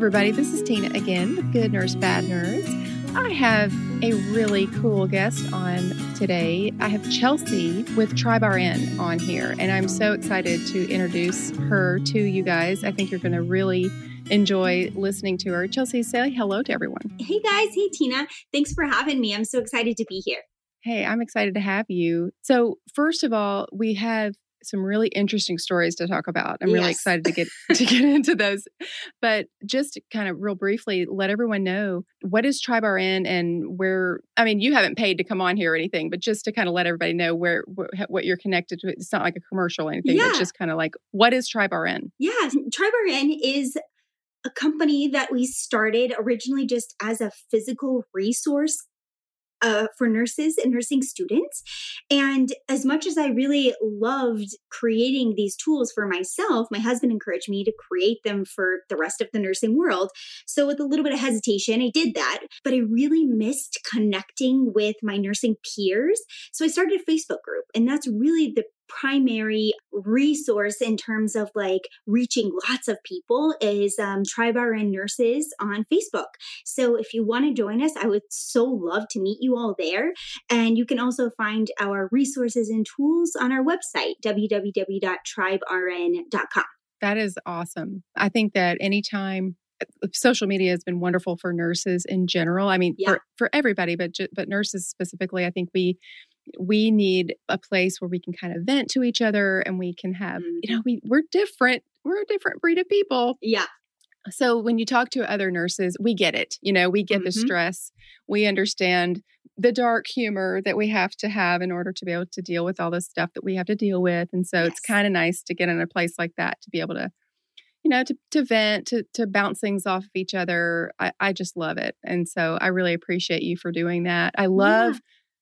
Everybody, this is Tina again with Good Nurse, Bad Nurse. I have a really cool guest on today. I have Chelsea with Tribe RN on here, and I'm so excited to introduce her to you guys. I think you're going to really enjoy listening to her. Chelsea, say hello to everyone. Hey, guys. Hey, Tina. Thanks for having me. I'm so excited to be here. Hey, I'm excited to have you. So, first of all, we have some really interesting stories to talk about. I'm yes. really excited to get to get into those. But just kind of real briefly, let everyone know what is Tribe RN and where. I mean, you haven't paid to come on here or anything, but just to kind of let everybody know where what you're connected to. It's not like a commercial or anything. Yeah. It's just kind of like what is Tribe RN? Yeah, Tribe RN is a company that we started originally just as a physical resource uh, for nurses and nursing students. And as much as I really loved creating these tools for myself, my husband encouraged me to create them for the rest of the nursing world. So, with a little bit of hesitation, I did that. But I really missed connecting with my nursing peers. So, I started a Facebook group, and that's really the primary resource in terms of like reaching lots of people is um, Tribe RN Nurses on Facebook. So if you want to join us, I would so love to meet you all there. And you can also find our resources and tools on our website, www.tribern.com. That is awesome. I think that anytime uh, social media has been wonderful for nurses in general. I mean, yeah. for, for everybody, but but nurses specifically, I think we we need a place where we can kind of vent to each other and we can have, mm-hmm. you know, we we're different. We're a different breed of people. Yeah. So when you talk to other nurses, we get it. You know, we get mm-hmm. the stress. We understand the dark humor that we have to have in order to be able to deal with all the stuff that we have to deal with. And so yes. it's kind of nice to get in a place like that to be able to, you know, to, to vent, to, to bounce things off of each other. I, I just love it. And so I really appreciate you for doing that. I love yeah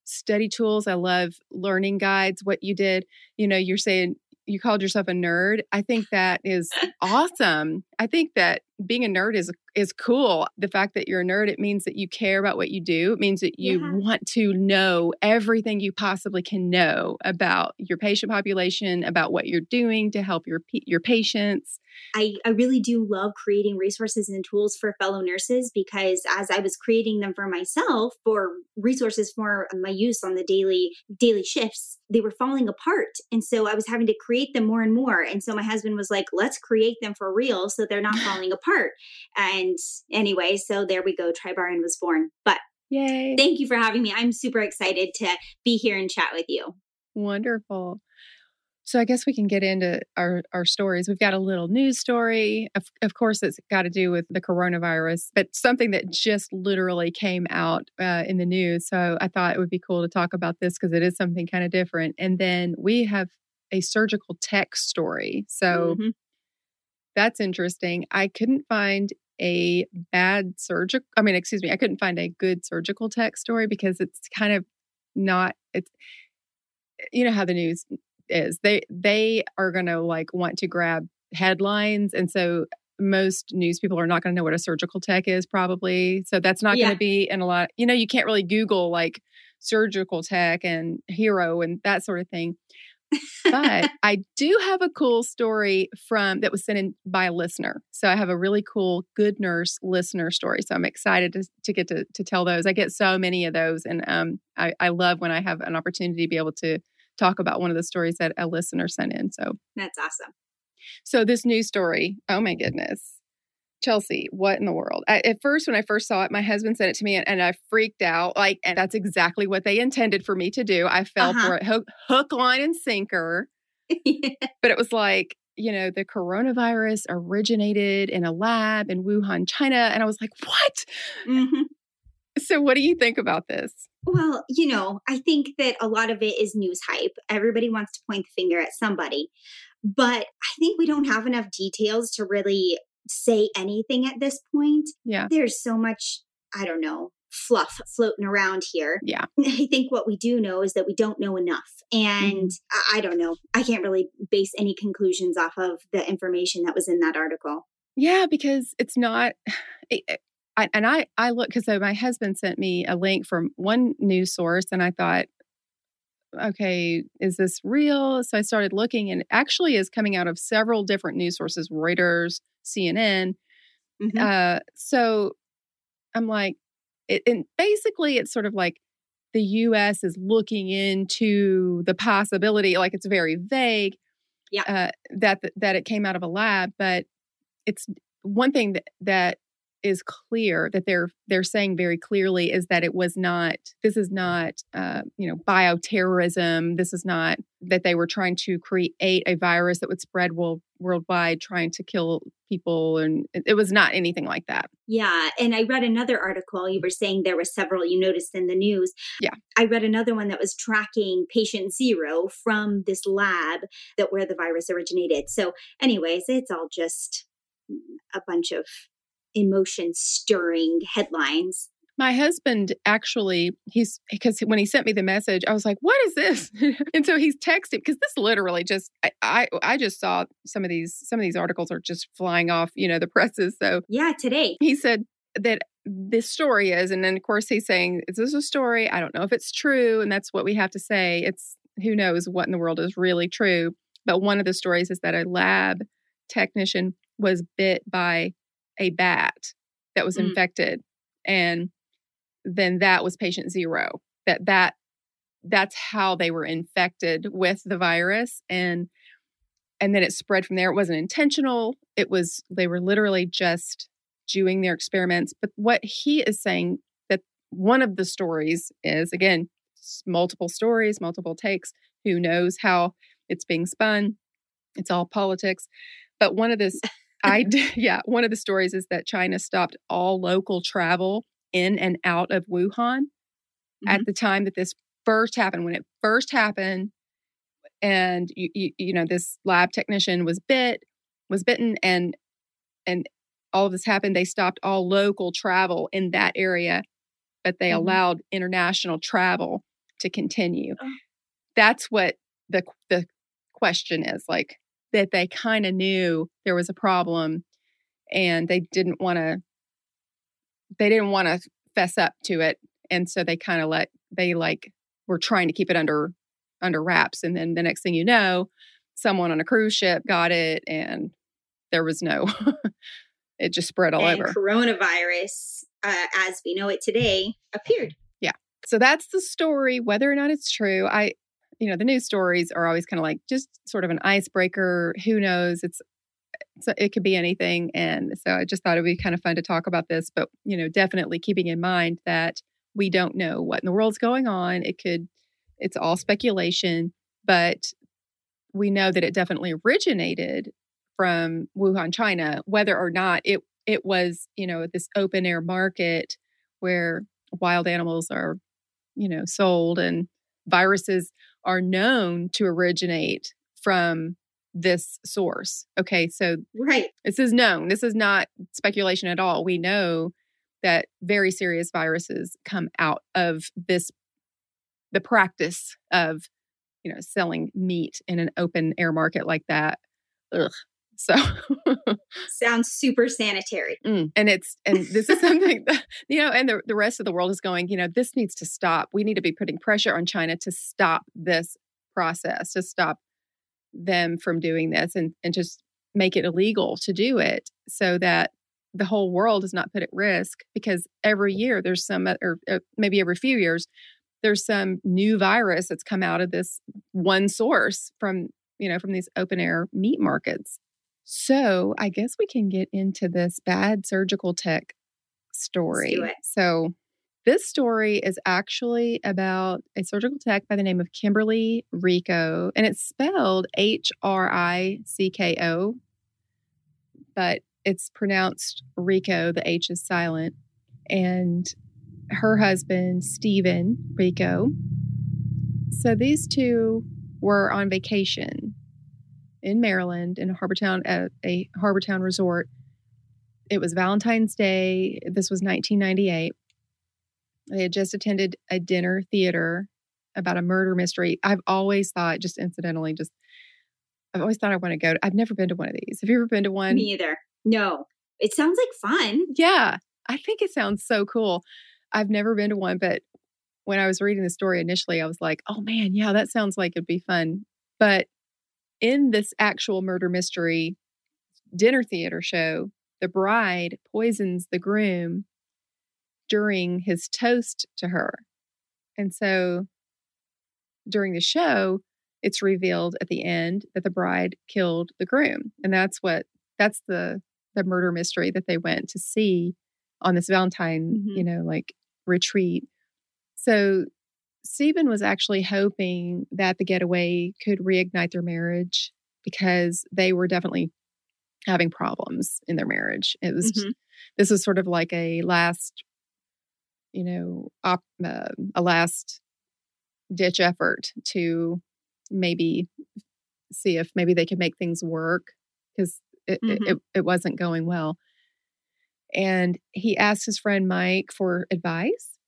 study tools. I love learning guides. What you did, you know, you're saying you called yourself a nerd. I think that is awesome. I think that being a nerd is is cool. The fact that you're a nerd, it means that you care about what you do. It means that you yeah. want to know everything you possibly can know about your patient population, about what you're doing to help your your patients. I, I really do love creating resources and tools for fellow nurses because as I was creating them for myself for resources for my use on the daily daily shifts, they were falling apart. And so I was having to create them more and more. And so my husband was like, let's create them for real so they're not falling apart. And anyway, so there we go. Tribe RN was born. But Yay. Thank you for having me. I'm super excited to be here and chat with you. Wonderful. So I guess we can get into our, our stories. We've got a little news story. Of, of course, it's got to do with the coronavirus, but something that just literally came out uh, in the news. So I thought it would be cool to talk about this because it is something kind of different. And then we have a surgical tech story. So mm-hmm. That's interesting. I couldn't find a bad surgical, I mean, excuse me, I couldn't find a good surgical tech story because it's kind of not, it's, you know how the news is. They they are going to like want to grab headlines and so most news people are not going to know what a surgical tech is probably. So that's not yeah. going to be in a lot. You know, you can't really Google like surgical tech and hero and that sort of thing. But I do have a cool story from that was sent in by a listener. So I have a really cool good nurse listener story. So I'm excited to, to get to, to tell those. I get so many of those and um, I, I love when I have an opportunity to be able to talk about one of the stories that a listener sent in. So that's awesome. So this new story, oh my goodness. Chelsea, what in the world? I, at first, when I first saw it, my husband sent it to me and, and I freaked out. Like, and that's exactly what they intended for me to do. I fell uh-huh. for it hook, hook, line, and sinker. yeah. But it was like, you know, the coronavirus originated in a lab in Wuhan, China. And I was like, what? Mm-hmm. So, what do you think about this? Well, you know, I think that a lot of it is news hype. Everybody wants to point the finger at somebody. But I think we don't have enough details to really say anything at this point. Yeah. There's so much, I don't know, fluff floating around here. Yeah. I think what we do know is that we don't know enough. And mm-hmm. I, I don't know. I can't really base any conclusions off of the information that was in that article. Yeah, because it's not. It, I, and I I look because so my husband sent me a link from one news source, and I thought, okay, is this real? So I started looking, and actually is coming out of several different news sources: Reuters, CNN. Mhm. Uh, so I'm like, it, and basically, it's sort of like the U.S. is looking into the possibility, like it's very vague, Yeah. uh, that that it came out of a lab, but it's one thing that that is clear that they're they're saying very clearly is that it was not this is not uh, you know bioterrorism this is not that they were trying to create a virus that would spread world, worldwide trying to kill people and it, was not anything like that Yeah. And I read another article. You were saying there were several you noticed in the news. Yeah. I read another one that was tracking patient zero from this lab that where the virus originated. So, anyways, it's all just mm, a bunch of emotion stirring headlines. My husband actually he's because when he sent me the message i was like what is this and so he's texting because this literally just I, I i just saw some of these some of these articles are just flying off you know the presses so Yeah, today. he said that this story is and then of course he's saying is this a story i don't know if it's true and that's what we have to say it's who knows what in the world is really true but one of the stories is that a lab technician was bit by a bat that was Mm. infected and then that was patient zero that that that's how they were infected with the virus and and then it spread from there. It wasn't intentional. It was they were literally just doing their experiments. But what he is saying that one of the stories is again multiple stories multiple takes. Who knows how it's being spun? It's all politics. But one of this i yeah one of the stories is that china stopped all local travel in and out of wuhan at the time that this first happened when it first happened and you, you you know this lab technician was bit was bitten and and all of this happened they stopped all local travel in that area but they Mhm. allowed international travel to continue Oh. that's what the the question is like that they kind of knew there was a problem and they didn't want to they didn't want to fess up to it and so they kind of let they like were trying to keep it under under wraps and then the next thing you know someone on a cruise ship got it and there was no it just spread all and over coronavirus, uh, as we know it today, appeared. Yeah. So that's the story whether or not it's true i you know the news stories are always kind of like just sort of an icebreaker who knows it's so it could be anything and so i just thought it would be kind of fun to talk about this but you know definitely keeping in mind that we don't know what in the world's going on it could it's all speculation but we know that it definitely originated from wuhan china whether or not it it was you know this open air market where wild animals are you know sold and viruses are known to originate from this source okay so Right. this is known this is not speculation at all we know that very serious viruses come out of this the practice of you know selling meat in an open air market like that Ugh. so Sounds super sanitary. Mm. And it's and this is something that you know, and the, the rest of the world is going, you know, this needs to stop. We need to be putting pressure on China to stop this process, to stop them from doing this and, and just make it illegal to do it so that the whole world is not put at risk because every year there's some or maybe every few years there's some new virus that's come out of this one source from you know from these open air meat markets. So I guess we can get into this bad surgical tech story. So this story is actually about a surgical tech by the name of Kimberly Hricko, and it's spelled H R I C K O, but it's pronounced Rico. The H is silent. And her husband, Stephen Hricko. So these two were on vacation in Maryland in Harbortown at a Harbortown resort. It was Valentine's Day. This was 1998. They had just attended a dinner theater about a murder mystery. I've always thought, just incidentally, just I've always thought I want to go. To, I've never been to one of these. Have you ever been to one? Me either. No. It sounds like fun. Yeah, I think it sounds so cool. I've never been to one, but when I was reading the story initially, I was like, oh man, yeah, that sounds like it'd be fun. But in this actual murder mystery dinner theater show, the bride poisons the groom during his toast to her. And so during the show, it's revealed at the end that the bride killed the groom. And that's what that's the the murder mystery that they went to see on this Valentine, mm-hmm. you know, like retreat. So Stephen was actually hoping that the getaway could reignite their marriage because they were definitely having problems in their marriage. It was mm-hmm. this was sort of like a last, you know, op, uh, a last ditch effort to maybe see if maybe they could make things work because it, mm-hmm. it, it wasn't going well. And he asked his friend Mike for advice.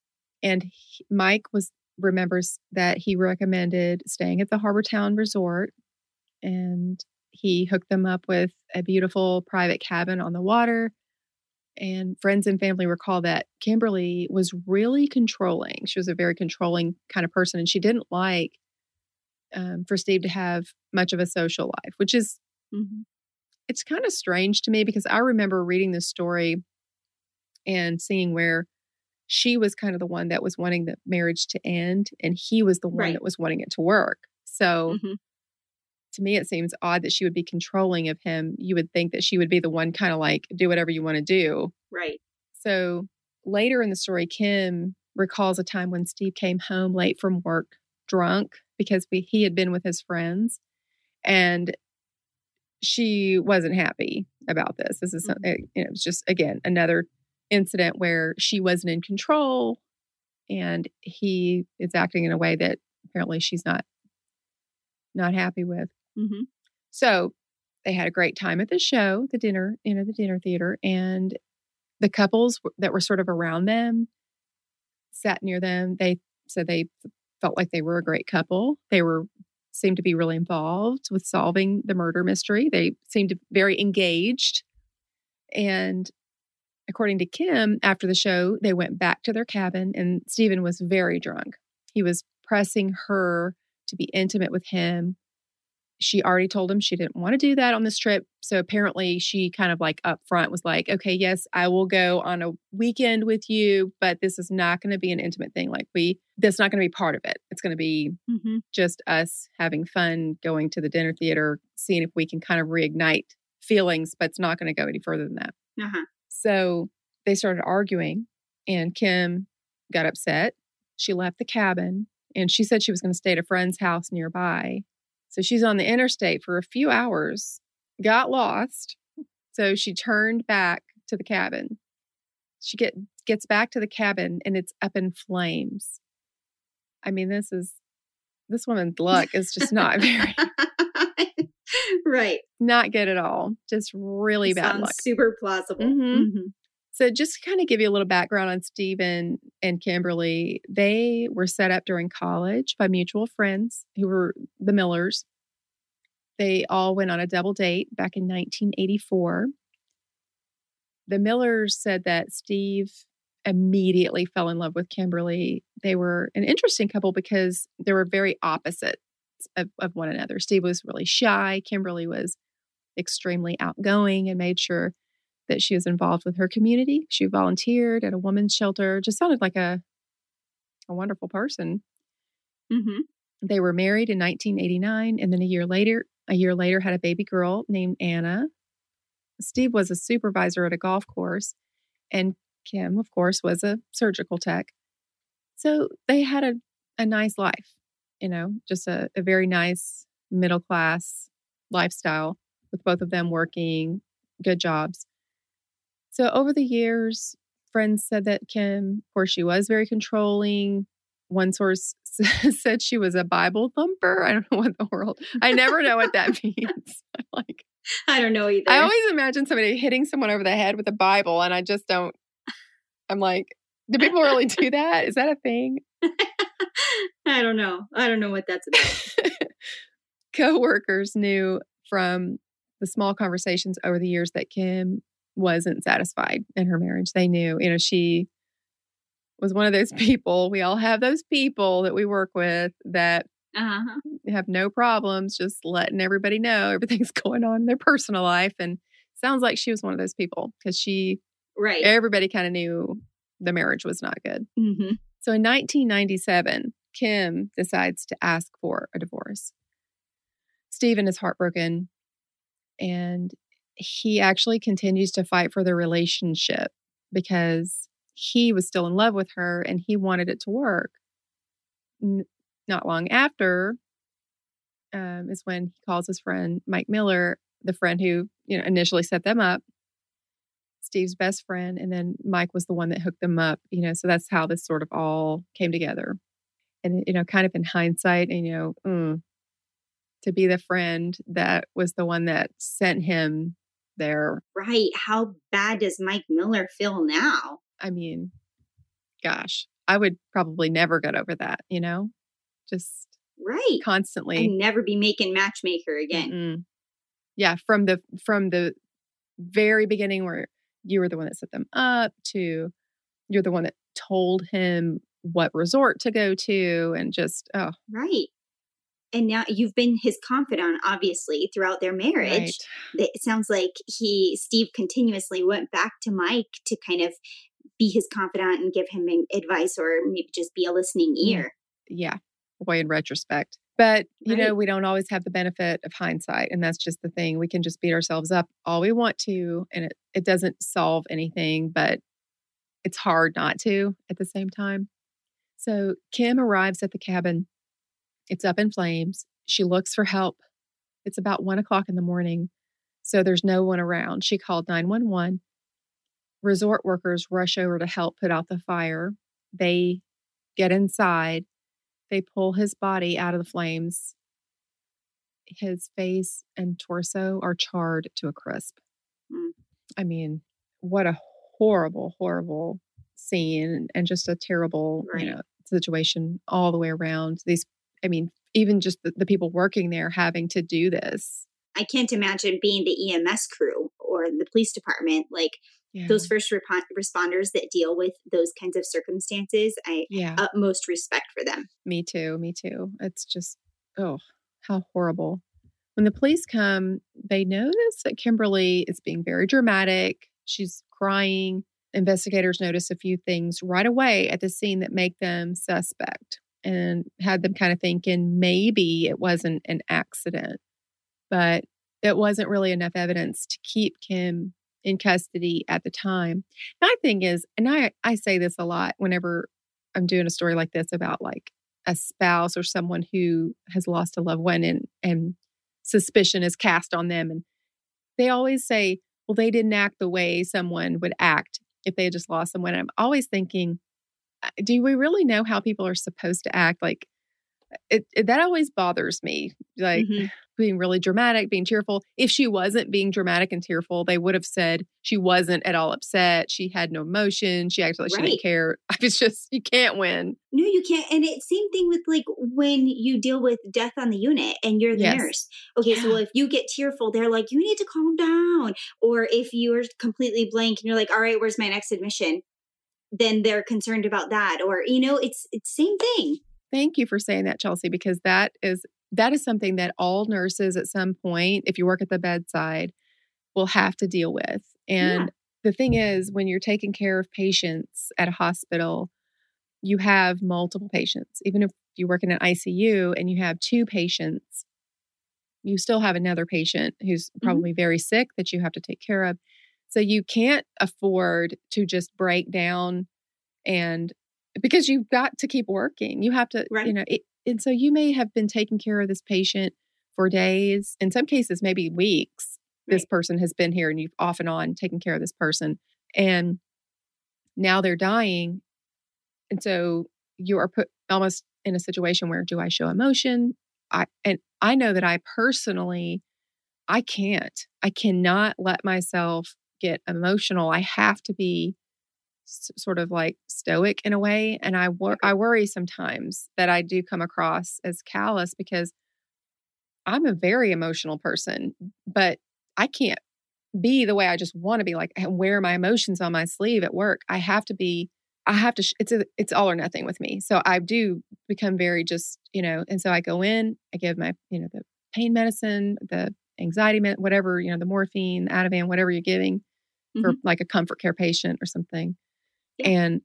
And he, Mike was remembers that he recommended staying at the Harbour Town Resort and he hooked them up with a beautiful private cabin on the water. And friends and family recall that Kimberly was really controlling. She was a very controlling kind of person, and she didn't like um, for Steve to have much of a social life, which is mm-hmm. it's kind of strange to me because I remember reading this story and seeing where she was kind of the one that was wanting the marriage to end, and he was the one right. that was wanting it to work. So. Mm-hmm. To me, it seems odd that she would be controlling of him. You would think that she would be the one kind of like, do whatever you want to do. Right. So later in the story, Kim recalls a time when Steve came home late from work drunk because we, he had been with his friends and she wasn't happy about this. This is mm-hmm. it, it was just again another incident where she wasn't in control and he is acting in a way that apparently she's not not happy with. Mm-hmm. So they had a great time at the show, the dinner, you know, the dinner theater, and the couples that were sort of around them sat near them. They said they felt like they were a great couple. They were seemed to be really involved with solving the murder mystery. They seemed very engaged. And according to Kim, after the show, they went back to their cabin and Stephen was very drunk. He was pressing her to be intimate with him she already told him she didn't want to do that on this trip. So apparently she kind of like up front was like, okay, yes, I will go on a weekend with you, but this is not going to be an intimate thing. Like we, that's not going to be part of it. It's going to be mm-hmm. just us having fun, going to the dinner theater, seeing if we can kind of reignite feelings, but it's not going to go any further than that. Uh-huh. So they started arguing and Kim got upset. She left the cabin and she said she was going to stay at a friend's house nearby so she's on the interstate for a few hours, got lost. So she turned back to the cabin. She get gets back to the cabin and it's up in flames. I mean, this is this woman's luck is just not very right. Not good at all. Just really bad luck. Super plausible. Mm-hmm. Mm-hmm. So, just to kind of give you a little background on Stephen and Kimberly, they were set up during college by mutual friends who were the Millers. They all went on a double date back in 1984. The Millers said that Steve immediately fell in love with Kimberly. They were an interesting couple because they were very opposite of, of one another. Steve was really shy, Kimberly was extremely outgoing and made sure that she was involved with her community. She volunteered at a women's shelter, just sounded like a, a wonderful person. Mm-hmm. They were married in 1989, and then a year later, a year later, had a baby girl named Anna. Steve was a supervisor at a golf course, and Kim, of course, was a surgical tech. So they had a, a nice life, you know, just a, a very nice middle class lifestyle with both of them working good jobs. So over the years, friends said that Kim, of course, she was very controlling. One source said she was a Bible thumper. I don't know what the world. I never know what that means. I'm like, I don't know either. I always imagine somebody hitting someone over the head with a Bible, and I just don't. I'm like, do people really do that? Is that a thing? I don't know. I don't know what that's about. Co-workers knew from the small conversations over the years that Kim wasn't satisfied in her marriage. They knew, you know, she was one of those people. We all have those people that we work with that uh-huh. have no problems just letting everybody know everything's going on in their personal life. And sounds like she was one of those people because she, Right. everybody kind of knew the marriage was not good. hmm So in 1997, Kim decides to ask for a divorce. Stephen is heartbroken and he actually continues to fight for the relationship because he was still in love with her and he wanted it to work. N- not long after um, is when he calls his friend Mike Miller, the friend who you know initially set them up, Steve's best friend, and then Mike was the one that hooked them up. You know, so that's how this sort of all came together. And you know, kind of in hindsight, and you know, mm, to be the friend that was the one that sent him there. Right. How bad does Mike Miller feel now? I mean, gosh, I would probably never get over that. You know, just Right. constantly. I'd never be making matchmaker again. Mm-mm. Yeah, from the from the very beginning where you were the one that set them up to you're the one that told him what resort to go to and just oh Right. And now you've been his confidant, obviously, throughout their marriage. right. It sounds like he, Steve, continuously went back to Mike to kind of be his confidant and give him advice or maybe just be a listening mm, ear. Yeah. Boy, in retrospect. But you know, we don't always have the benefit of hindsight. And that's just the thing. We can just beat ourselves up all we want to, and it, it doesn't solve anything, but it's hard not to at the same time. So Kim arrives at the cabin. It's up in flames. She looks for help. It's about one o'clock in the morning. So there's no one around. She called 911. Resort workers rush over to help put out the fire. They get inside. They pull his body out of the flames. His face and torso are charred to a crisp. Mm. I mean, what a horrible, horrible scene and just a terrible, Right. you know, situation all the way around. These, I mean, even just the, the people working there having to do this. I can't imagine being the EMS crew or the police department, like Yeah. those first repo- responders that deal with those kinds of circumstances. I yeah. utmost respect for them. Me too. Me too. It's just, oh, how horrible. When the police come, they notice that Kimberly is being very dramatic. She's crying. Investigators notice a few things right away at the scene that make them suspect and had them kind of thinking maybe it wasn't an accident, but it wasn't really enough evidence to keep Kim in custody at the time. My thing is, and I, I say this a lot whenever I'm doing a story like this about like a spouse or someone who has lost a loved one and and suspicion is cast on them and they always say well they didn't act the way someone would act if they had just lost someone i'm always thinking do we really know how people are supposed to act like it, it that always bothers me like Mhm. being really dramatic being tearful if she wasn't being dramatic and tearful they would have said she wasn't at all upset she had no emotion she acted like she didn't care it's just you can't win No, you can't. And it's same thing with like when you deal with death on the unit and you're the Yes. nurse. Okay, so if you get tearful, they're like, you need to calm down. Or if you're completely blank and you're like, all right, where's my next admission? Then they're concerned about that. Or, you know, it's it's same thing. Thank you for saying that, Chelsea, because that is that is something that all nurses at some point, if you work at the bedside, will have to deal with. And the thing is, when you're taking care of patients at a hospital, you have multiple patients. Even if you work in an ICU and you have two patients, you still have another patient who's mm-hmm. probably very sick that you have to take care of. So you can't afford to just break down and because you've got to keep working. You have to, right. you know, it, and so you may have been taking care of this patient for days, in some cases, maybe weeks. This person has been here and you've off and on taken care of this person. And now they're dying. And so you are put almost in a situation where do I show emotion? I and I know that I personally I can't. I cannot let myself get emotional. I have to be s- sort of like stoic in a way and I wor- mm-hmm. I worry sometimes that I do come across as callous because I'm a very emotional person, but I can't be the way I just want to be like wear my emotions on my sleeve at work. I have to be I have to sh- it's a it's all or nothing with me. So I do become very just, you know, and so I go in, I give my, you know, the pain medicine, the anxiety, whatever, you know, the morphine, Ativan, whatever you're giving mm-hmm. for like a comfort care patient or something. Yeah. And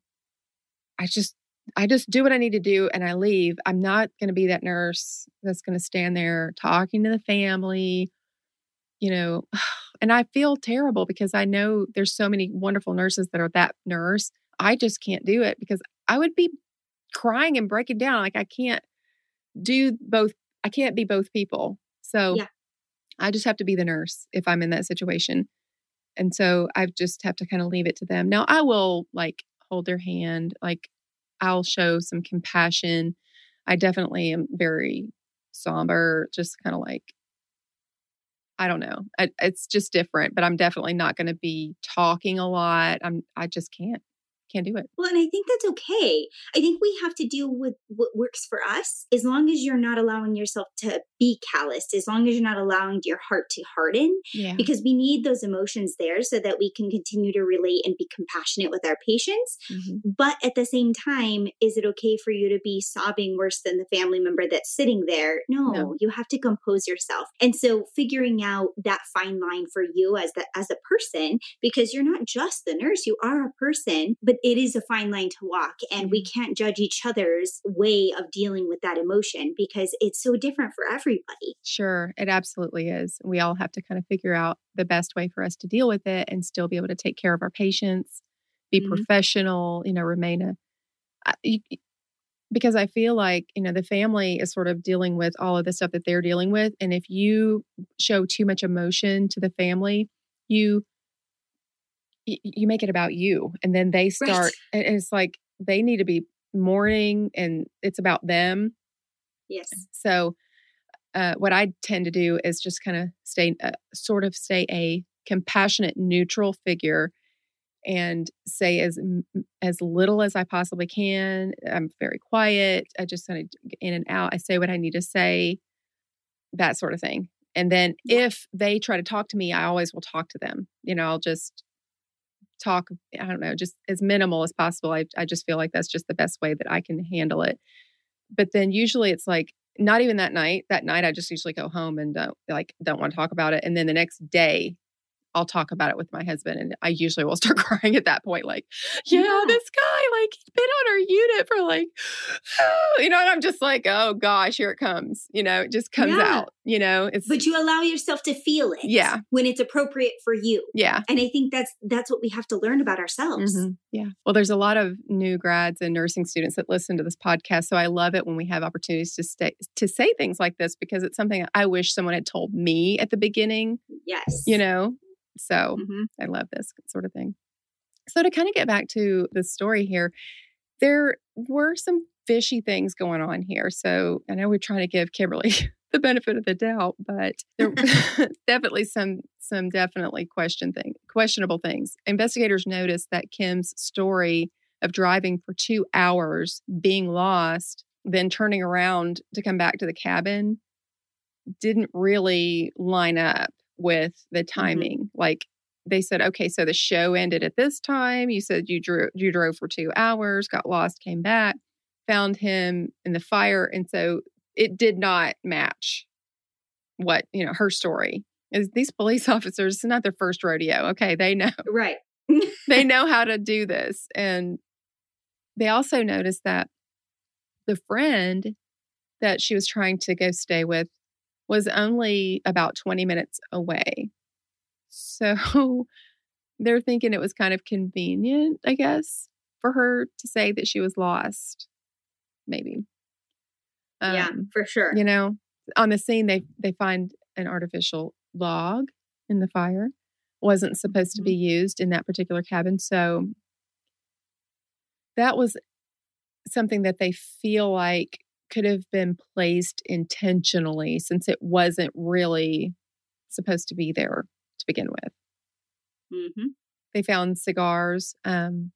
I just, I just do what I need to do and I leave. I'm not going to be that nurse that's going to stand there talking to the family, you know. And I feel terrible because I know there's so many wonderful nurses that are that nurse. I just can't do it because I would be crying and breaking down. Like I can't do both. I can't be both people. So yeah. I just have to be the nurse if I'm in that situation. And so I just have to kind of leave it to them. Now I will like hold their hand, like I'll show some compassion. I definitely am very somber, just kind of like, I don't know. I, it's just different, but I'm definitely not going to be talking a lot. I'm, I just can't can't do it. Well, and I think that's okay. I think we have to deal with what works for us as long as you're not allowing yourself to be calloused, as long as you're not allowing your heart to harden. Yeah. Because we need those emotions there so that we can continue to relate and be compassionate with our patients. Mm-hmm. But at the same time, is it okay for you to be sobbing worse than the family member that's sitting there? No, no. you have to compose yourself. And so figuring out that fine line for you as the as a person, because you're not just the nurse, you are a person, but it is a fine line to walk and we mm-hmm. can't judge each other's way of dealing with that emotion because it's so different for everybody. Sure, it absolutely is. We all have to kind of figure out the best way for us to deal with it and still be able to take care of our patients, be mm-hmm. professional, you know, remain a you, because I feel like, you know, the family is sort of dealing with all of the stuff that they're dealing with and if you show too much emotion to the family, you you make it about you and then they start right. and it's like they need to be mourning and it's about them. Yes. So uh, what i tend to do is just kind of stay uh, sort of stay a compassionate neutral figure and say as as little as i possibly can i'm very quiet i just kind of in and out i say what i need to say that sort of thing. And then if they try to talk to me i always will talk to them you know i'll just talk, I don't know, just as minimal as possible. I, I just feel like that's just the best way that I can handle it. But then usually it's like, not even that night. That night, I just usually go home and don't like don't want to talk about it. And then the next day, I'll talk about it with my husband, and I usually will start crying at that point. Like, yeah, yeah. this guy, like, he's been on our unit for like, you know, and I'm just like, oh gosh, here it comes. You know, it just comes yeah. out. You know, it's but you allow yourself to feel it. Yeah, when it's appropriate for you. Yeah, and I think that's that's what we have to learn about ourselves. Mm-hmm. Yeah. Well, there's a lot of new grads and nursing students that listen to this podcast, so I love it when we have opportunities to stay to say things like this because it's something I wish someone had told me at the beginning. Yes. You know, so mm-hmm. I love this sort of thing. So to kind of get back to the story here, there were some fishy things going on here. So I know we're trying to give Kimberly the benefit of the doubt, but there definitely some some definitely question thing questionable things. Investigators noticed that Kim's story of driving for two hours, being lost, then turning around to come back to the cabin didn't really line up with the mm-hmm. timing. Mm-hmm. Like they said, okay, so the show ended at this time. You said you drew you drove for two hours, got lost, came back, found him in the fire, and so it did not match what you know her story. Is these police officers? It's not their first rodeo. Okay, they know right. they know how to do this, and they also noticed that the friend that she was trying to go stay with was only about 20 minutes away. So they're thinking it was kind of convenient, I guess, for her to say that she was lost. Maybe. Um, yeah, for sure. You know, on the scene they they find an artificial log in the fire. Wasn't supposed mm-hmm. to be used in that particular cabin, so that was something that they feel like could have been placed intentionally since it wasn't really supposed to be there to begin with. Mm-hmm. They found cigars um,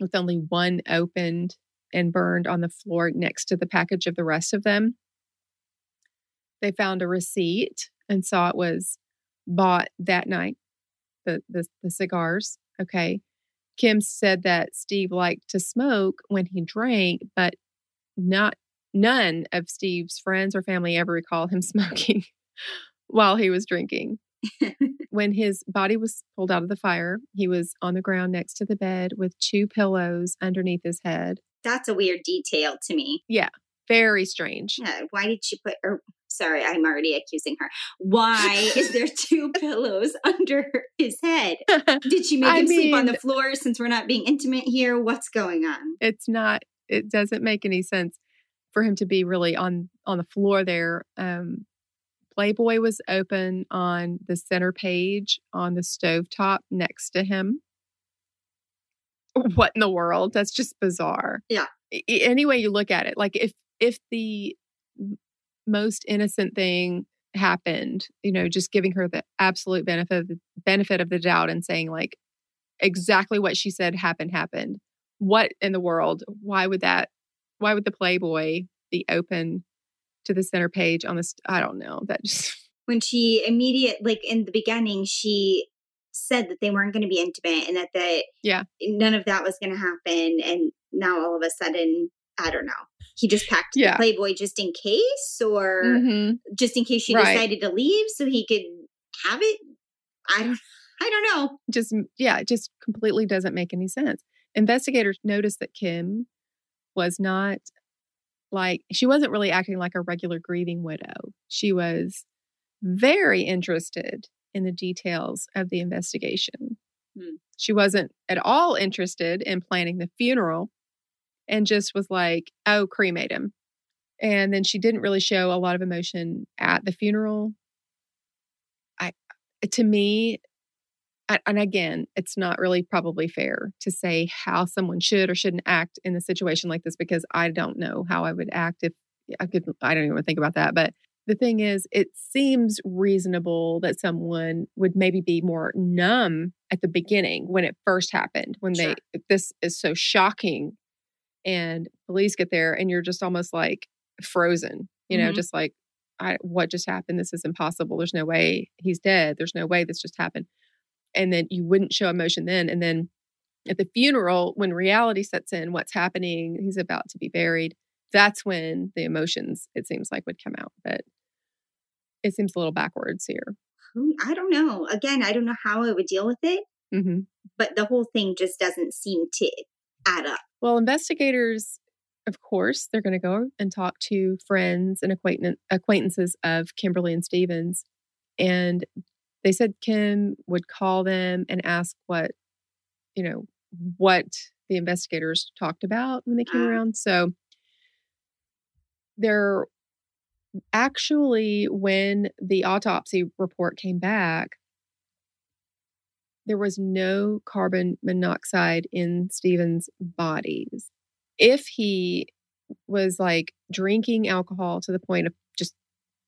with only one opened and burned on the floor next to the package of the rest of them. They found a receipt and saw it was bought that night, the, the, the cigars. Okay. Kim said that Steve liked to smoke when he drank, but not none of Steve's friends or family ever recall him smoking while he was drinking. when his body was pulled out of the fire, he was on the ground next to the bed with two pillows underneath his head. That's a weird detail to me. Yeah, very strange. Yeah, why did she put or sorry, I'm already accusing her. Why is there two pillows under his head? Did she make I him sleep on the floor since we're not being intimate here? What's going on? it's not it doesn't make any sense for him to be really on on the floor there um playboy was open on the center page on the stovetop next to him. What in the world? That's just bizarre. Yeah. Any way you look at it like if if the most innocent thing happened you know just giving her the absolute benefit of the benefit of the doubt and saying like exactly what she said happened happened. What in the world? Why would that why would the playboy be open to the center page on this i don't know that just When she immediate like in the beginning, she said that they weren't going to be intimate and that the Yeah. none of that was going to happen. And now all of a sudden, I don't know. He just packed Yeah. the Playboy just in case, or Mhm. just in case she Right. decided to leave so he could have it. I don't. I don't know. just yeah it just completely doesn't make any sense investigators noticed that kim was not like she wasn't really acting like a regular grieving widow. She was very interested in the details of the investigation. Hmm. she wasn't at all interested in planning the funeral and just was like oh cremate him and then she didn't really show a lot of emotion at the funeral. I to me and again, it's not really probably fair to say how someone should or shouldn't act in a situation like this because I don't know how I would act if I could. I don't even think about that. But the thing is, it seems reasonable that someone would maybe be more numb at the beginning when it first happened, when Sure. they, this is so shocking. And police get there and you're just almost like frozen, you know, Mhm. just like, I, what just happened? This is impossible. There's no way he's dead. There's no way this just happened and then you wouldn't show emotion then and then at the funeral when reality sets in what's happening he's about to be buried that's when the emotions it seems like would come out but it seems a little backwards here I don't know. Again, I don't know how I would deal with it, hmm but the whole thing just doesn't seem to add up. well investigators of course they're going to go and talk to friends and acquaintance, acquaintances of kimberly and stevens and they said kim would call them and ask what you know what the investigators talked about when they came Ah. around so they're actually when the autopsy report came back there was no carbon monoxide in Stephen's bodies. If he was like drinking alcohol to the point of just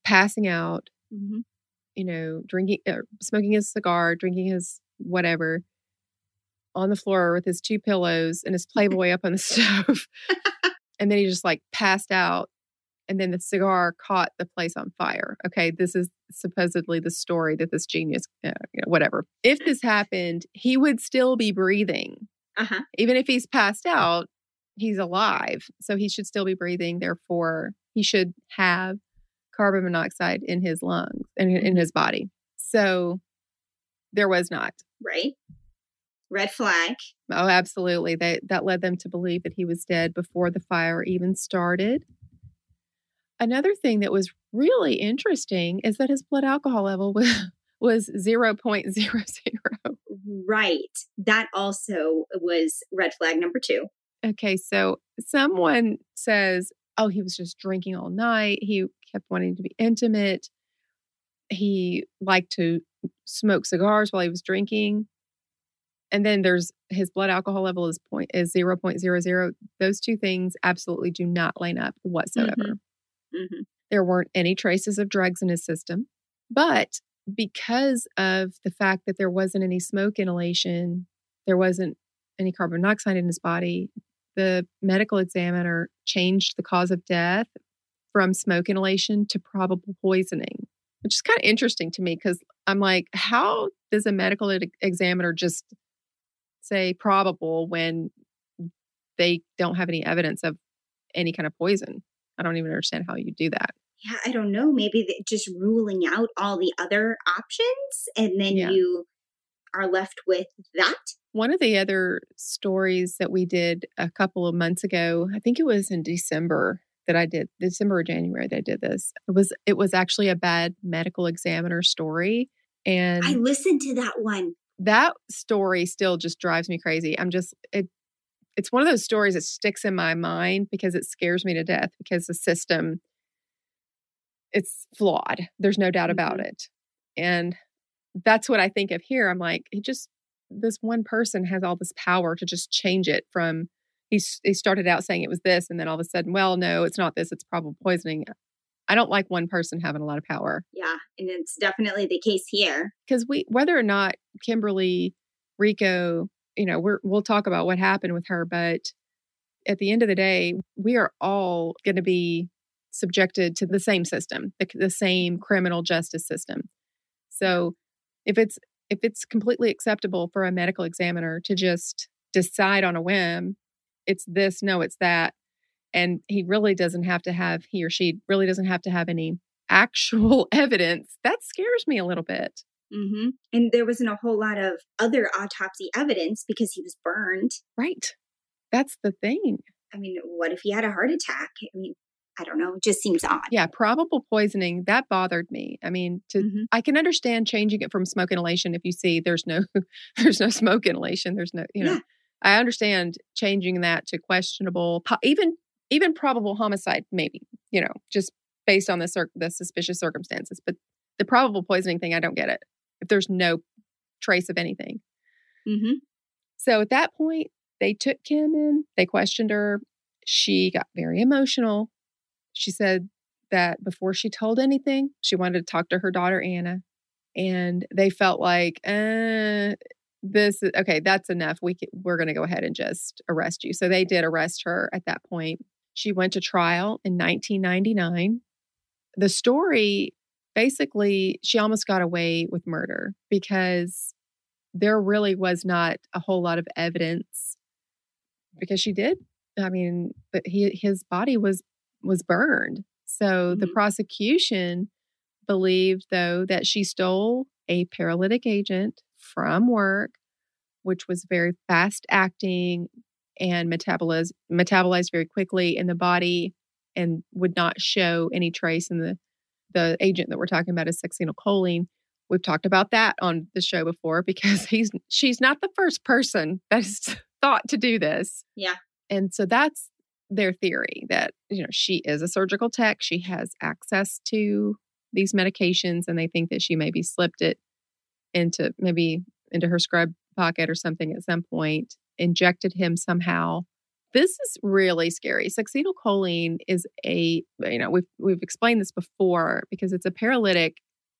passing out, Mm-hmm. You know, drinking, uh, smoking his cigar, drinking his whatever on the floor with his two pillows and his Playboy up on the stove. and then he just like passed out. And then the cigar caught the place on fire. Okay. This is supposedly the story that this genius, uh, you know, whatever. If this happened, he would still be breathing. Uh huh. Even if he's passed out, he's alive. So he should still be breathing. Therefore, he should have carbon monoxide in his lungs and in, in mm-hmm. his body. So there was not. Right. Red flag. Oh, absolutely. That that led them to believe that he was dead before the fire even started. Another thing that was really interesting is that his blood alcohol level was was 0.00. Right. That also was red flag number two. Okay, so someone says, "Oh, he was just drinking all night. He kept wanting to be intimate. He liked to smoke cigars while he was drinking." And then there's his blood alcohol level is point is 0.00. Those two things absolutely do not line up whatsoever. Mm-hmm. There weren't any traces of drugs in his system. But because of the fact that there wasn't any smoke inhalation, there wasn't any carbon monoxide in his body, the medical examiner changed the cause of death from smoke inhalation to probable poisoning, which is kind of interesting to me because I'm like, how does a medical examiner just say probable when they don't have any evidence of any kind of poison? I don't even understand how you do that. yeah, I don't know, maybe just ruling out all the other options and then Yeah. you are left with that. One of the other stories that we did a couple of months ago, I think it was in December that I did December or January that I did this. It was it was actually a bad medical examiner story. And I listened to that one. that story still just drives me crazy. I'm just it it's one of those stories that sticks in my mind because it scares me to death because the system it's flawed. There's no doubt about Mhm. it. And that's what I think of here. I'm like, he just this one person has all this power to just change it from he's he started out saying it was this and then all of a sudden, well, no, it's not this, it's probable poisoning. I don't like one person having a lot of power Yeah, and it's definitely the case here. because we whether or not Kimberly Hricko, you know, we're we'll talk about what happened with her, but at the end of the day, we are all going to be subjected to the same system, the, the same criminal justice system. So if it's if it's completely acceptable for a medical examiner to just decide on a whim, it's this, no, it's that, and he really doesn't have to have he or she really doesn't have to have any actual evidence. That scares me a little bit. hmm And there wasn't a whole lot of other autopsy evidence because he was burned. Right. That's the thing. I mean, what if he had a heart attack? I mean, I don't know. Just seems odd. Yeah, probable poisoning that bothered me. I mean, to Mhm. I can understand changing it from smoke inhalation if you see there's no there's no smoke inhalation, there's no, you know. Yeah. I understand changing that to questionable even even probable homicide maybe, you know, just based on the cir- the suspicious circumstances, but the probable poisoning thing I don't get it. If there's no trace of anything. hmm So at that point, they took Kim in, they questioned her. She got very emotional. She said that before she told anything, she wanted to talk to her daughter, Anna. And they felt like, uh, this is okay, that's enough. We can, we're going to go ahead and just arrest you. So they did arrest her at that point. She went to trial in 1999. The story basically, she almost got away with murder because there really was not a whole lot of evidence because she did i mean but he his body was was burned so the Mhm. prosecution believed though that she stole a paralytic agent from work which was very fast acting and metabolized metabolized very quickly in the body and would not show any trace in the the agent that we're talking about is succinylcholine We've talked about that on the show before because he's she's not the first person that's thought to do this. Yeah. And so that's their theory that you know she is a surgical tech, she has access to these medications and they think that she maybe slipped it into maybe into her scrub pocket or something at some point, injected him somehow. This is really scary. Succinylcholine is a you know we've we've explained this before because it's a paralytic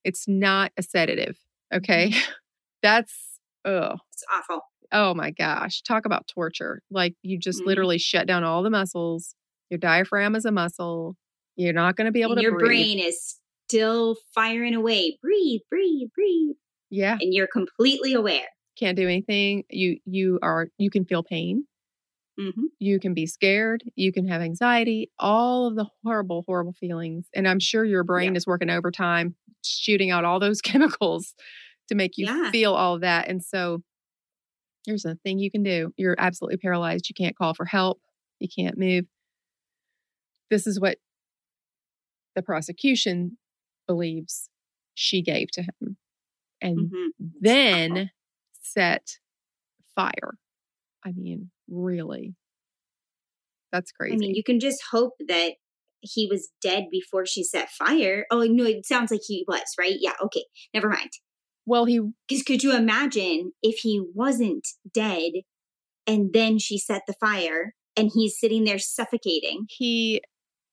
it's not a sedative. Okay. Mm-hmm. That's, oh, It's awful. Oh my gosh. Talk about torture. Like you just Mhm. literally shut down all the muscles. Your diaphragm is a muscle. You're not going to be able And to your breathe. brain is still firing away. Breathe, breathe, breathe. Yeah. And you're completely aware. Can't do anything. You, you are, you can feel pain. hmm You can be scared. You can have anxiety, all of the horrible, horrible feelings. And I'm sure your brain is working overtime, shooting out all those chemicals to make you Yeah. feel all that. And so here's a thing you can do you're absolutely paralyzed. You can't call for help, you can't move. This is what the prosecution believes she gave to him. And hmm then set fire. I mean, really. That's crazy. I mean, you can just hope that he was dead before she set fire. Oh, no, it sounds like he was, right? Yeah, okay. Never mind. Well, he Because could you imagine if he wasn't dead and then she set the fire and he's sitting there suffocating? he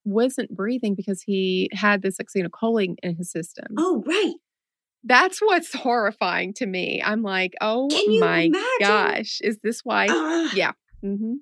wasn't breathing because he had this acetylcholine in his system. Oh, right. That's what's horrifying to me. I'm like, oh my imagine? gosh, is this why? Ugh. yeah. hmm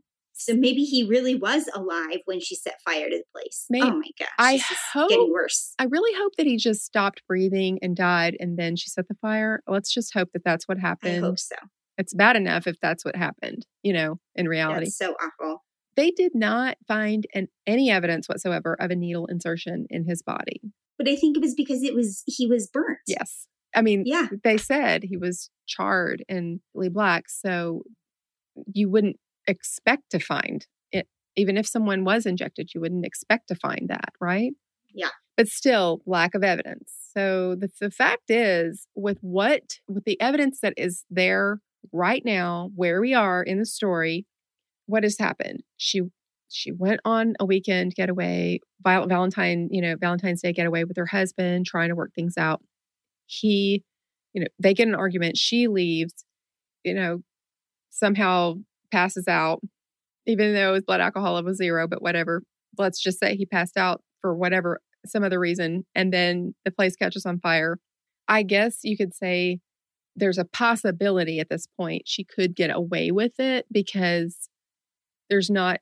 So maybe he really was alive when she set fire to the place. May- oh my gosh. I hope- getting worse. I really hope that he just stopped breathing and died, and then she set the fire. Let's just hope that that's what happened. I hope so. It's bad enough if that's what happened, you know, in reality. That's so awful. they did not find an, any evidence whatsoever of a needle insertion in his body. But I think it was because it was he was burnt. Yes. I mean, Yeah. they said he was charred and really black. So you wouldn't expect to find it. Even if someone was injected, you wouldn't expect to find that, right? Yeah. But still, lack of evidence. So the, the fact is, with what, with the evidence that is there right now, where we are in the story, what has happened? She she went on a weekend getaway, Valentine, you know, Valentine's Day getaway with her husband, trying to work things out. He, you know, they get an argument. She leaves, you know, somehow passes out, even though his blood alcohol level was zero, but whatever. Let's just say he passed out for whatever, some other reason. And then the place catches on fire. I guess you could say there's a possibility at this point she could get away with it because there's not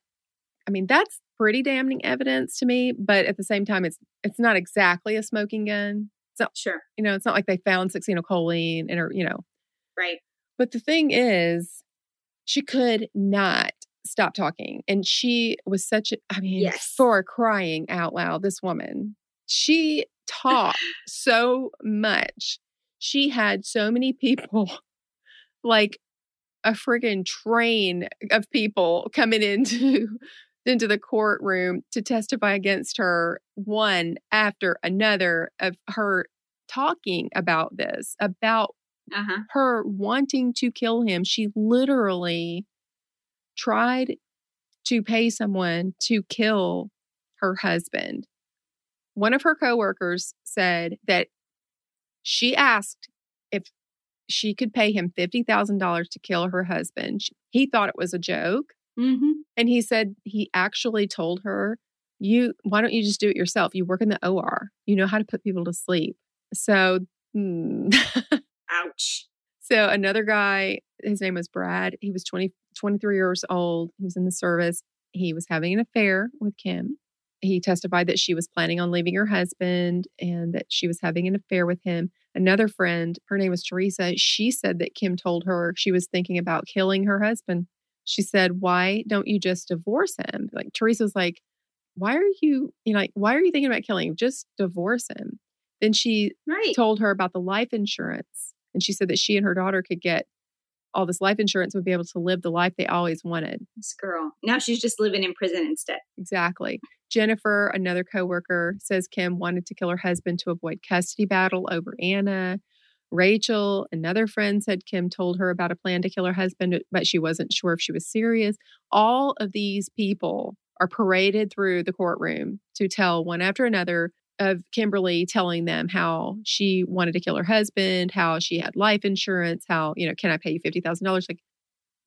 I mean, that's pretty damning evidence to me, but at the same time, it's it's not exactly a smoking gun. So sure. You know, it's not like they found succinylcholine and or, you know. Right. But the thing is, she could not stop talking. And she was such a I mean, Yes. for crying out loud, this woman, she talked so much. She had so many people like a friggin' train of people coming into into the courtroom to testify against her one after another of her talking about this about Uh huh. her wanting to kill him she literally tried to pay someone to kill her husband one of her coworkers said that she asked if she could pay him $50,000 to kill her husband. He thought it was a joke. Mm-hmm. And he said he actually told her, "You why don't you just do it yourself? You work in the OR. You know how to put people to sleep." So, hmm. Ouch. so another guy, his name was Brad. He was 20, 23 years old. He was in the service. He was having an affair with Kim. He testified that she was planning on leaving her husband and that she was having an affair with him. Another friend, her name was Teresa, she said that Kim told her she was thinking about killing her husband. She said, Why don't you just divorce him? Like Teresa was like, Why are you, you know, like, why are you thinking about killing him? Just divorce him. Then she Right. told her about the life insurance. And she said that she and her daughter could get all this life insurance would be able to live the life they always wanted. This girl. Now she's just living in prison instead. Exactly. Jennifer, another coworker, says Kim wanted to kill her husband to avoid custody battle over Anna. Rachel, another friend, said Kim told her about a plan to kill her husband, but she wasn't sure if she was serious. All of these people are paraded through the courtroom to tell one after another of Kimberly telling them how she wanted to kill her husband, how she had life insurance, how, you know, can I pay you $50,000? Like,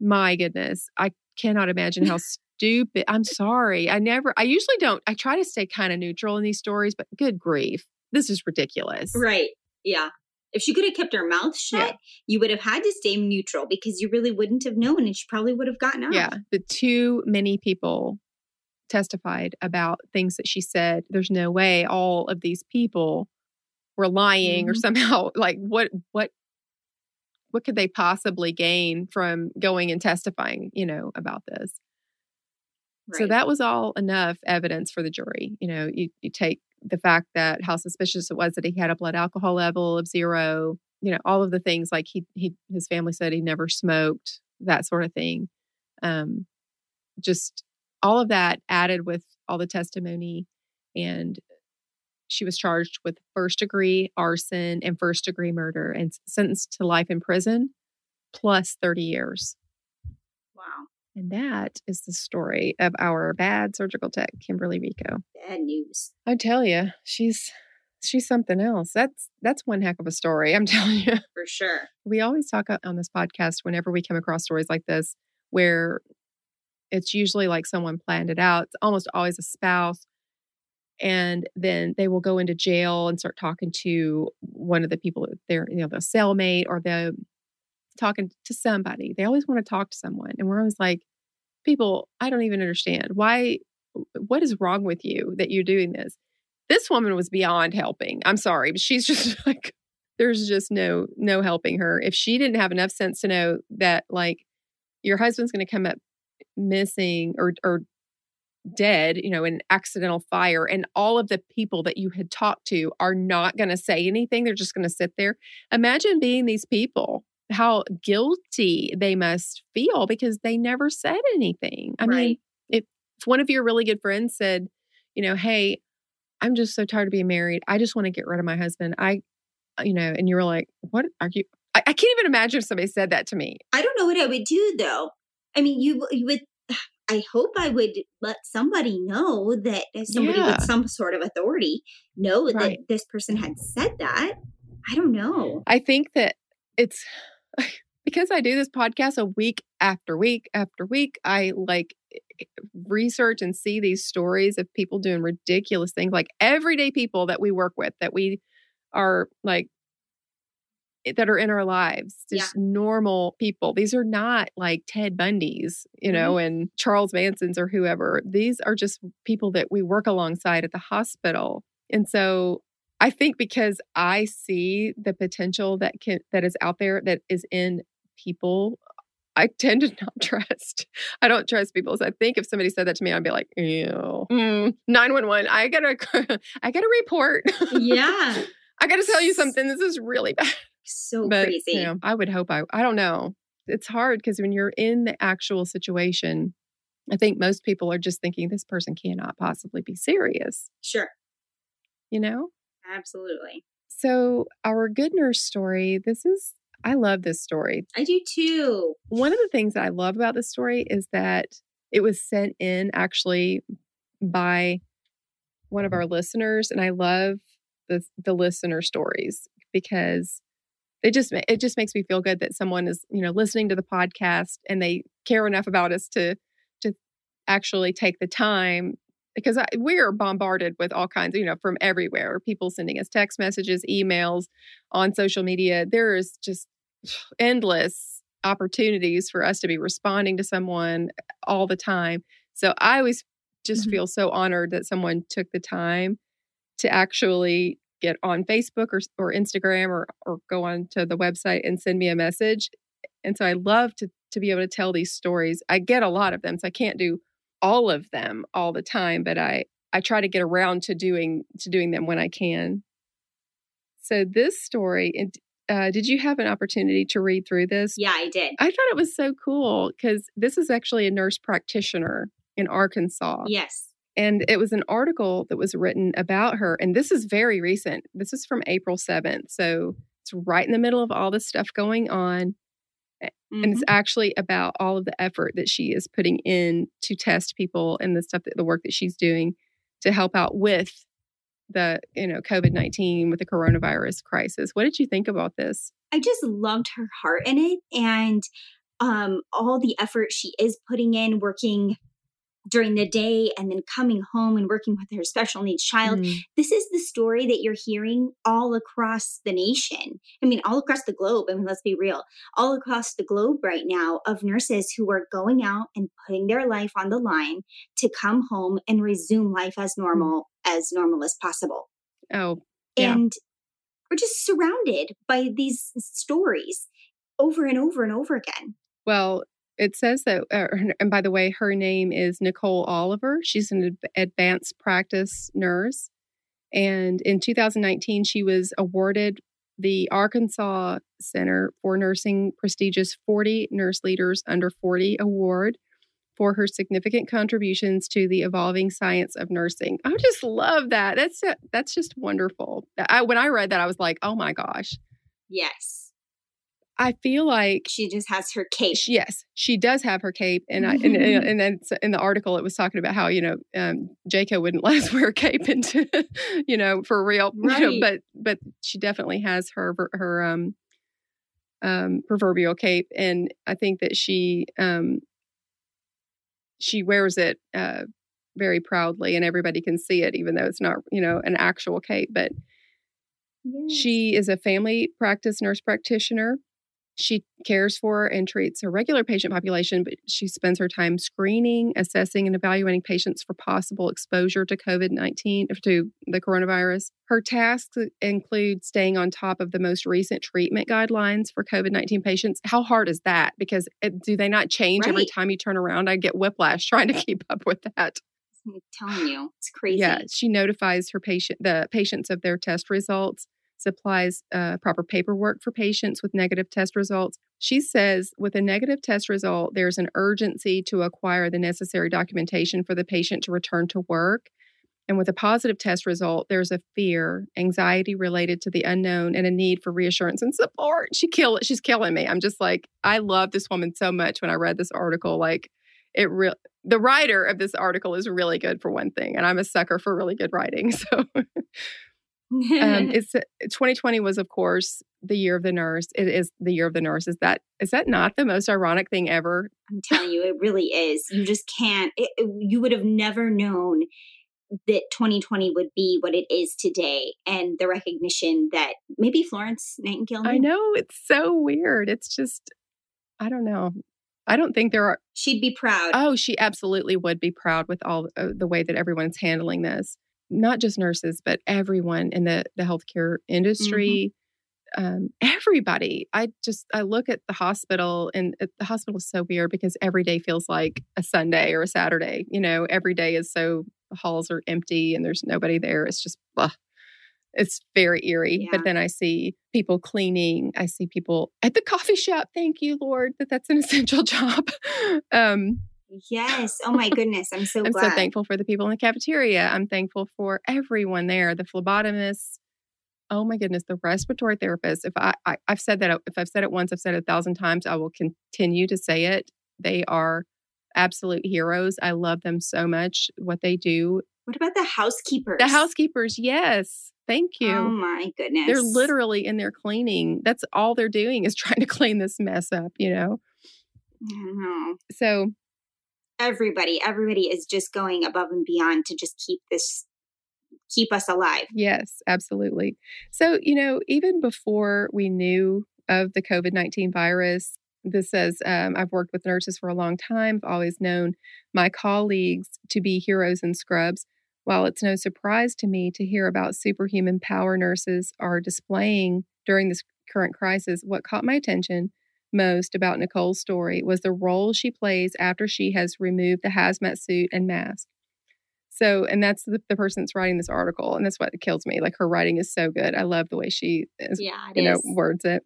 my goodness, I cannot imagine how stupid. I'm sorry. I never, I usually don't, I try to stay kind of neutral in these stories, but good grief. This is ridiculous. Right. Yeah. If she could have kept her mouth shut, you would have had to stay neutral because you really wouldn't have known and she probably would have gotten out. Yeah. But too many people testified about things that she said. There's no way all of these people were lying or Mhm. somehow like what, what, what could they possibly gain from going and testifying, you know, about this? So that was all enough evidence for the jury. You know, you, you take the fact that how suspicious it was that he had a blood alcohol level of zero, you know, all of the things like he he his family said he never smoked, that sort of thing. Um just all of that added with all the testimony and she was charged with first degree arson and first degree murder and sentenced to life in prison plus 30 years. wow. And that is the story of our bad surgical tech, Kimberly Hricko. Bad news. I tell you, she's she's something else. That's that's one heck of a story. I'm telling you. For sure. We always talk on this podcast whenever we come across stories like this, where it's usually like someone planned it out. It's almost always a spouse, and then they will go into jail and start talking to one of the people, their you know the cellmate or the talking to somebody. They always want to talk to someone, and we're always like, people, I don't even understand why. What is wrong with you that you're doing this? This woman was beyond helping. I'm sorry, but she's just like there's just no no helping her if she didn't have enough sense to know that like your husband's going to come up missing or or dead, you know, in accidental fire, and all of the people that you had talked to are not going to say anything. They're just going to sit there. Imagine being these people, how guilty they must feel because they never said anything. I Right. mean, if, if one of your really good friends said, you know, hey, I'm just so tired of being married. I just want to get rid of my husband. I, uh, you know, and you were like, what are you? I, I can't even imagine if somebody said that to me. I don't know what I would do though. I mean, you you would. I hope I would let somebody know that uh, somebody Yeah. with some sort of authority know that this person had said that. I don't know. I think that it's because I do this podcast a week after week after week. I like research and see these stories of people doing ridiculous things, like everyday people that we work with, that we are like that are in our lives, Yeah. just normal people. These are not like Ted Bundy's, you mm-hmm. know, and Charles Manson's or whoever. These are just people that we work alongside at the hospital. And so I think because I see the potential that can that is out there that is in people, I tend to not trust. I don't trust people. So I think if somebody said that to me, I'd be like, ew. Mm. Nine one one. I gotta I gotta report. Yeah, I gotta tell you something. This is really bad. So But crazy. you know, I would hope I I don't know. It's hard because when you're in the actual situation, I think most people are just thinking this person cannot possibly be serious, Sure, you know? absolutely. So, our good nurse story, this is, I love this story. I do too. One of the things that I love about this story is that it was sent in actually by one of our listeners. And I love the, the listener stories because it just it just makes me feel good that someone is you know listening to the podcast and they care enough about us to to actually take the time because I, we are bombarded with all kinds you know from everywhere people sending us text messages emails on social media there is just endless opportunities for us to be responding to someone all the time so i always just Mhm. feel so honored that someone took the time to actually get on Facebook or, or Instagram or, or go on to the website and send me a message. And so I love to, to be able to tell these stories. I get a lot of them, so I can't do all of them all the time, but I, I try to get around to doing to doing them when I can. So this story, and uh, did you have an opportunity to read through this? Yeah, I did. I thought it was so cool because this is actually a nurse practitioner in Arkansas. Yes. And it was an article that was written about her. And this is very recent. This is from April 7th. So it's right in the middle of all this stuff going on. And Mhm. it's actually about all of the effort that she is putting in to test people and the stuff that the work that she's doing to help out with the, you know, COVID 19 with the coronavirus crisis. What did you think about this? I just loved her heart in it and um, all the effort she is putting in, working during the day and then coming home and working with her special needs child. Mm, This is the story that you're hearing all across the nation. I mean, all across the globe. I mean, let's be real. All across the globe right now of nurses who are going out and putting their life on the line to come home and resume life as normal, as normal as possible. Oh, Yeah. And we're just surrounded by these stories over and over and over again. Well, it says that, uh, and by the way, her name is Nicole Oliver. She's an advanced practice nurse. And in 2019, she was awarded the Arkansas Center for Nursing prestigious 40 Nurse Leaders Under 40 Award for her significant contributions to the evolving science of nursing. I just love that. That's that's just wonderful. I, when I read that, I was like, oh my gosh. Yes. I feel like She just has her cape. Sh- yes, she does have her cape, and I, and, and and then in the article it was talking about how you know um, JCAHO wouldn't let us wear a cape into you know for real, you know, Right. but but she definitely has her her um um proverbial cape, and I think that she um she wears it uh very proudly, and everybody can see it, even though it's not you know an actual cape, but. Yes. She is a family practice nurse practitioner. She cares for and treats her regular patient population, but she spends her time screening, assessing, and evaluating patients for possible exposure to COVID 19, uh, to the coronavirus. Her tasks include staying on top of the most recent treatment guidelines for COVID 19 patients. How hard is that? Because it, do they not change every time you turn around? I get whiplash trying to keep up with that. I'm telling you, it's crazy. Yeah, she notifies her patient, the patients of their test results, supplies uh, proper paperwork for patients with negative test results. She says with a negative test result, there's an urgency to acquire the necessary documentation for the patient to return to work. And with a positive test result, there's a fear, anxiety related to the unknown, and a need for reassurance and support. She kill she's killing me. I'm just like, I love this woman so much when I read this article. Like it real the writer of this article is really good for one thing, and I'm a sucker for really good writing. So um, it's 2020 was of course the year of the nurse. It is the year of the nurse. Is that is that not the most ironic thing ever? I'm telling you, it really is. You just can't. It, you would have never known that 2020 would be what it is today and the recognition that maybe Florence Nightingale. I know it's so weird. It's just I don't know. I don't think there are. She'd be proud. Oh, she absolutely would be proud with all uh, the way that everyone's handling this. Not just nurses, but everyone in the the healthcare industry. Mm-hmm. Um, everybody. I just I look at the hospital, and the hospital is so weird because every day feels like a Sunday or a Saturday. You know, every day is so the halls are empty and there's nobody there. It's just ugh it's very eerie. Yeah. But then I see people cleaning. I see people at the coffee shop. Thank you, Lord, that that's an essential job. um, yes. Oh my goodness. I'm so I'm glad. so thankful for the people in the cafeteria. I'm thankful for everyone there. The phlebotomists. Oh my goodness, the respiratory therapist. If I, I I've said that if I've said it once, I've said it a thousand times. I will continue to say it. They are absolute heroes. I love them so much. What they do. What about the housekeepers? The housekeepers, yes. Thank oh you. Oh my goodness. They're literally in there cleaning. That's all they're doing is trying to clean this mess up, you know? know. So everybody, everybody is just going above and beyond to just keep this keep us alive. Yes, absolutely. So, you know, even before we knew of the COVID 19 virus, this says, um, I've worked with nurses for a long time. I've always known my colleagues to be heroes and scrubs. While it's no surprise to me to hear about superhuman power nurses are displaying during this current crisis, what caught my attention most about Nicole's story was the role she plays after she has removed the hazmat suit and mask. So, and that's the, the person that's writing this article, and that's what kills me. Like her writing is so good. I love the way she, is, yeah, you is. know, words it.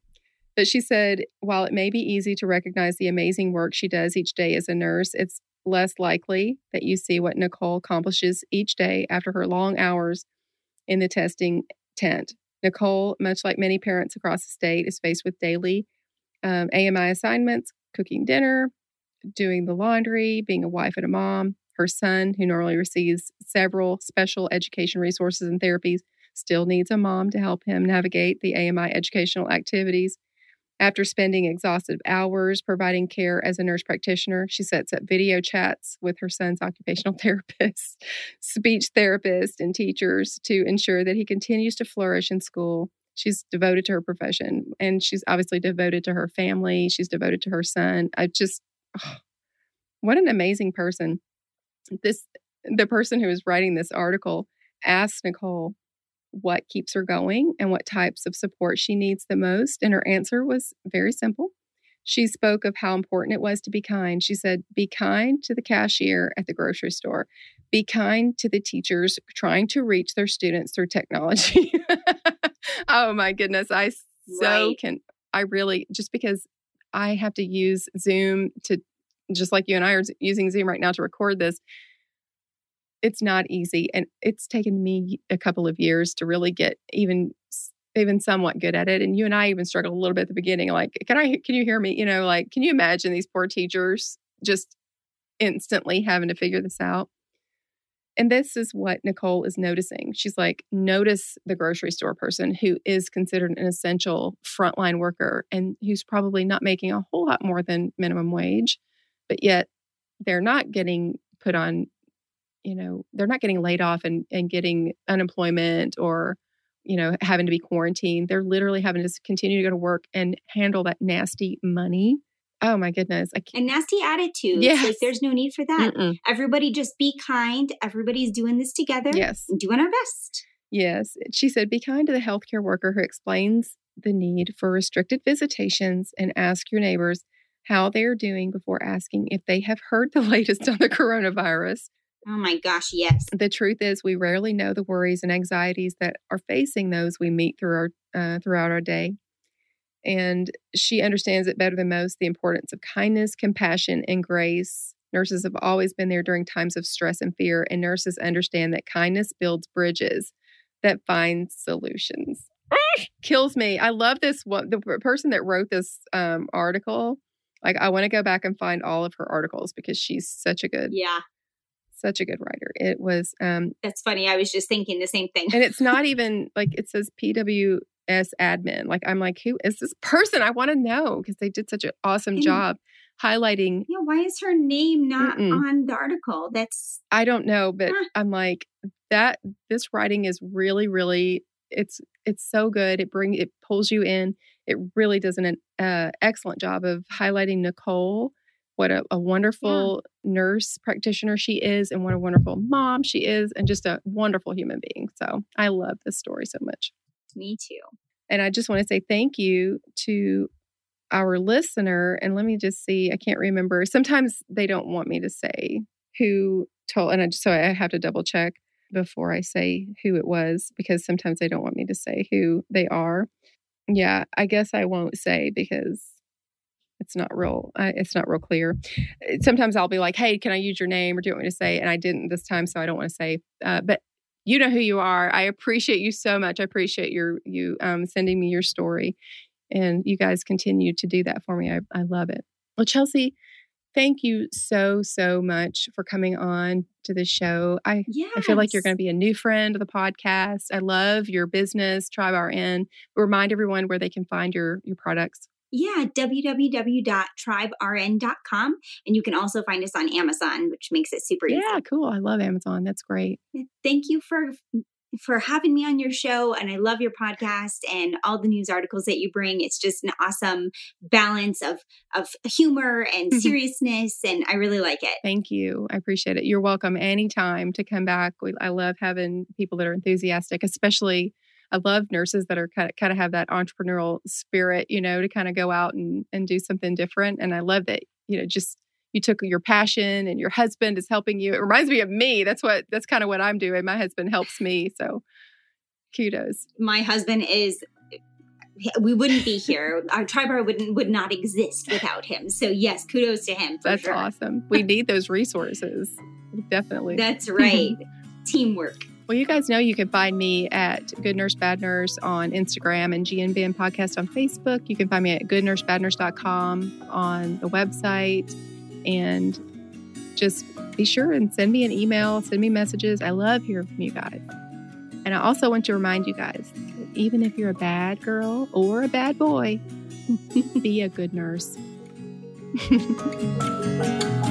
But she said, while it may be easy to recognize the amazing work she does each day as a nurse, it's less likely that you see what Nicole accomplishes each day after her long hours in the testing tent. Nicole, much like many parents across the state, is faced with daily um, AMI assignments, cooking dinner, doing the laundry, being a wife and a mom. Her son, who normally receives several special education resources and therapies, still needs a mom to help him navigate the AMI educational activities. After spending exhaustive hours providing care as a nurse practitioner, she sets up video chats with her son's occupational therapist, speech therapist, and teachers to ensure that he continues to flourish in school. She's devoted to her profession and she's obviously devoted to her family. She's devoted to her son. I just, oh, what an amazing person. This, the person who is writing this article asked Nicole, what keeps her going and what types of support she needs the most. And her answer was very simple. She spoke of how important it was to be kind. She said, Be kind to the cashier at the grocery store. Be kind to the teachers trying to reach their students through technology. oh my goodness. I so right. can, I really, just because I have to use Zoom to, just like you and I are using Zoom right now to record this, it's not easy and it's taken me a couple of years to really get even even somewhat good at it and you and i even struggled a little bit at the beginning like can i can you hear me you know like can you imagine these poor teachers just instantly having to figure this out and this is what nicole is noticing. She's like notice the grocery store person who is considered an essential frontline worker and who's probably not making a whole lot more than minimum wage but yet they're not getting put on you know they're not getting laid off and, and getting unemployment or you know having to be quarantined. They're literally having to continue to go to work and handle that nasty money oh my goodness and nasty attitudes yes. like there's no need for that Mm-mm. everybody just be kind everybody's doing this together yes doing our best yes she said be kind to the healthcare worker who explains the need for restricted visitations and ask your neighbors how they are doing before asking if they have heard the latest on the coronavirus Oh my gosh, yes. The truth is, we rarely know the worries and anxieties that are facing those we meet through our, uh, throughout our day. And she understands it better than most the importance of kindness, compassion, and grace. Nurses have always been there during times of stress and fear, and nurses understand that kindness builds bridges that find solutions. Kills me. I love this one. The person that wrote this um, article, like, I want to go back and find all of her articles because she's such a good, Yeah, such a good writer. It was, um, that's funny. I was just thinking the same thing. and it's not even like it says PWS admin. Like, I'm like, who is this person? I want to know because they did such an awesome And- job highlighting Yeah, why is her name not Mm-mm. on the article? That's I don't know, but Huh. I'm like that this writing is really really it's it's so good. It bring it pulls you in. It really does an uh, excellent job of highlighting Nicole, what a, a wonderful nurse practitioner she is, and what a wonderful mom she is, and just a wonderful human being. So I love this story so much. Me too. And I just want to say thank you to our listener. And let me just see, I can't remember. Sometimes they don't want me to say who told, and I, so I have to double check before I say who it was because sometimes they don't want me to say who they are. Yeah, I guess I won't say because it's not real. Uh, it's not real clear. Sometimes I'll be like, "Hey, can I use your name?" or do you want me to say? And I didn't this time, so I don't want to say. Uh, but you know who you are. I appreciate you so much. I appreciate your you um, sending me your story, and you guys continue to do that for me. I, I love it. Well, Chelsea, thank you so so much for coming on to the show. I Yeah. I feel like you're going to be a new friend of the podcast. I love your business, Tribe RN. Remind everyone where they can find your your products. Yeah, www.tribern.com. And you can also find us on Amazon, which makes it super easy. Yeah, cool. I love Amazon. That's great. Thank you for for having me on your show and I love your podcast and all the news articles that you bring. It's just an awesome balance of of humor and seriousness and I really like it. Thank you. I appreciate it. You're welcome anytime to come back. We, I love having people that are enthusiastic, especially I love nurses that are kind of, kind of have that entrepreneurial spirit, you know, to kind of go out and, and do something different. And I love that, you know, just you took your passion and your husband is helping you. It reminds me of me. That's what, that's kind of what I'm doing. My husband helps me. So kudos. My husband is we wouldn't be here. Our Tribe RN wouldn't would not exist without him. So yes, kudos to him. For That's sure. awesome. We need those resources. Definitely. That's right. Teamwork. Well, you guys know you can find me at Good Nurse Bad Nurse on Instagram and GNBN Podcast on Facebook. You can find me at goodnursebadnurse.com on the website. And just be sure and send me an email, send me messages. I love hearing from you guys. And I also want to remind you guys even if you're a bad girl or a bad boy, be a good nurse.